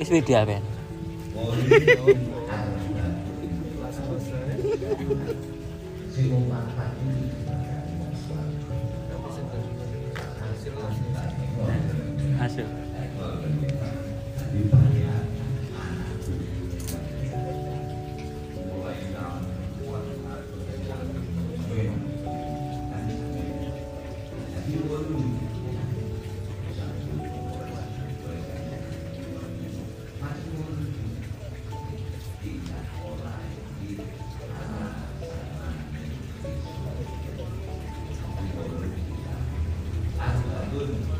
Wis beda ben. Thank you.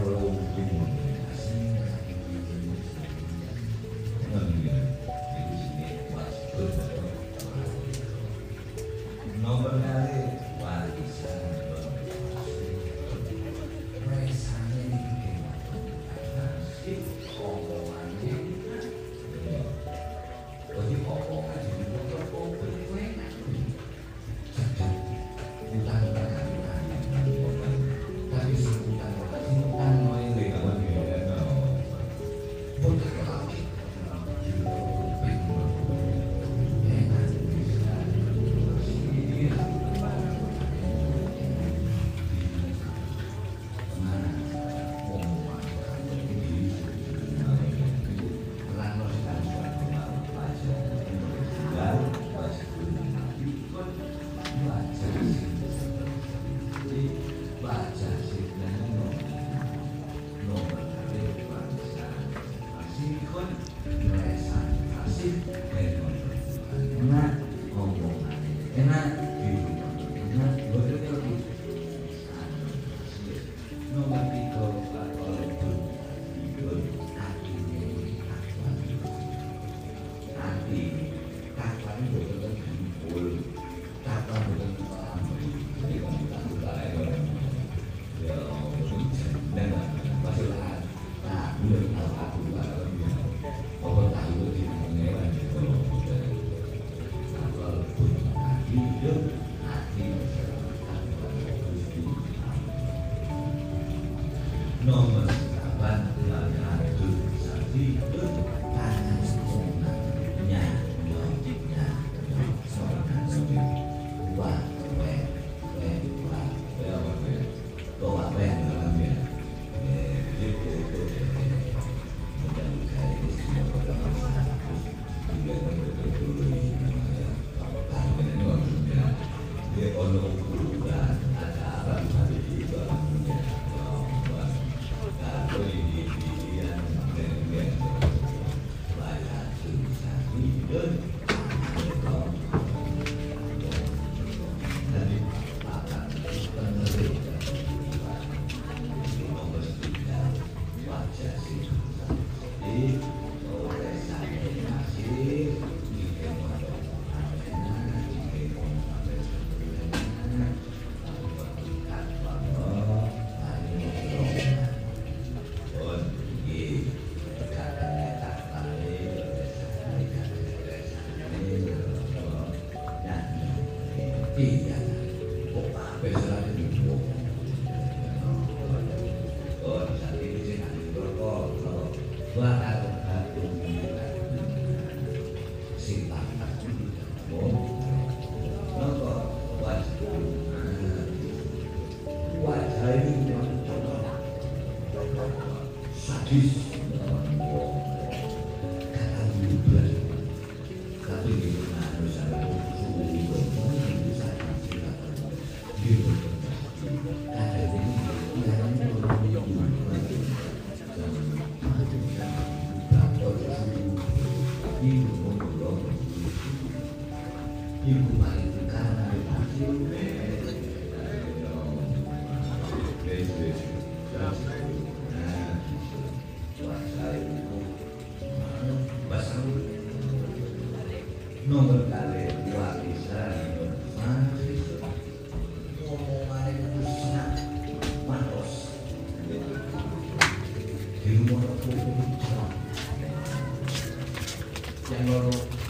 Antoine, ça, iya kok apa selane dulu oh saat ini Ibu paling karena nomor kali warisan mari ngomongan itu senang manos di rumah aku yang lorong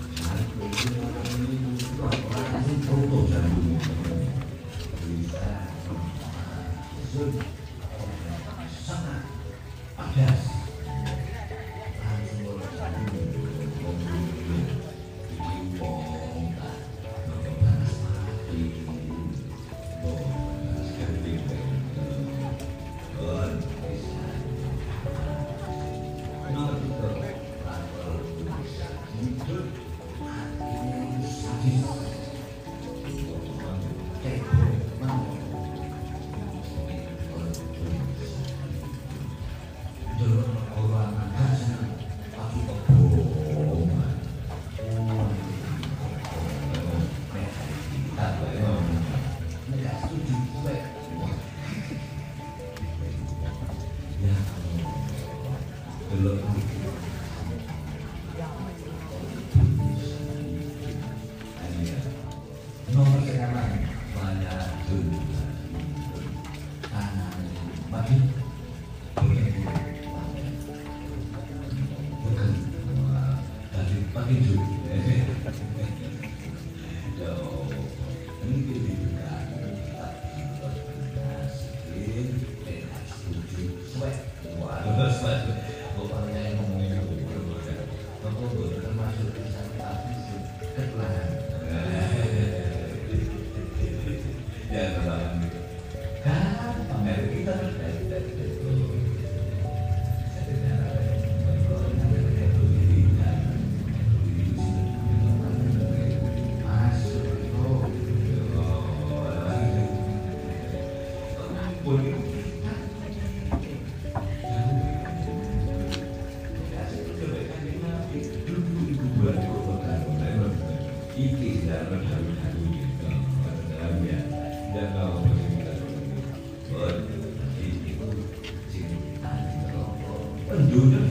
Junior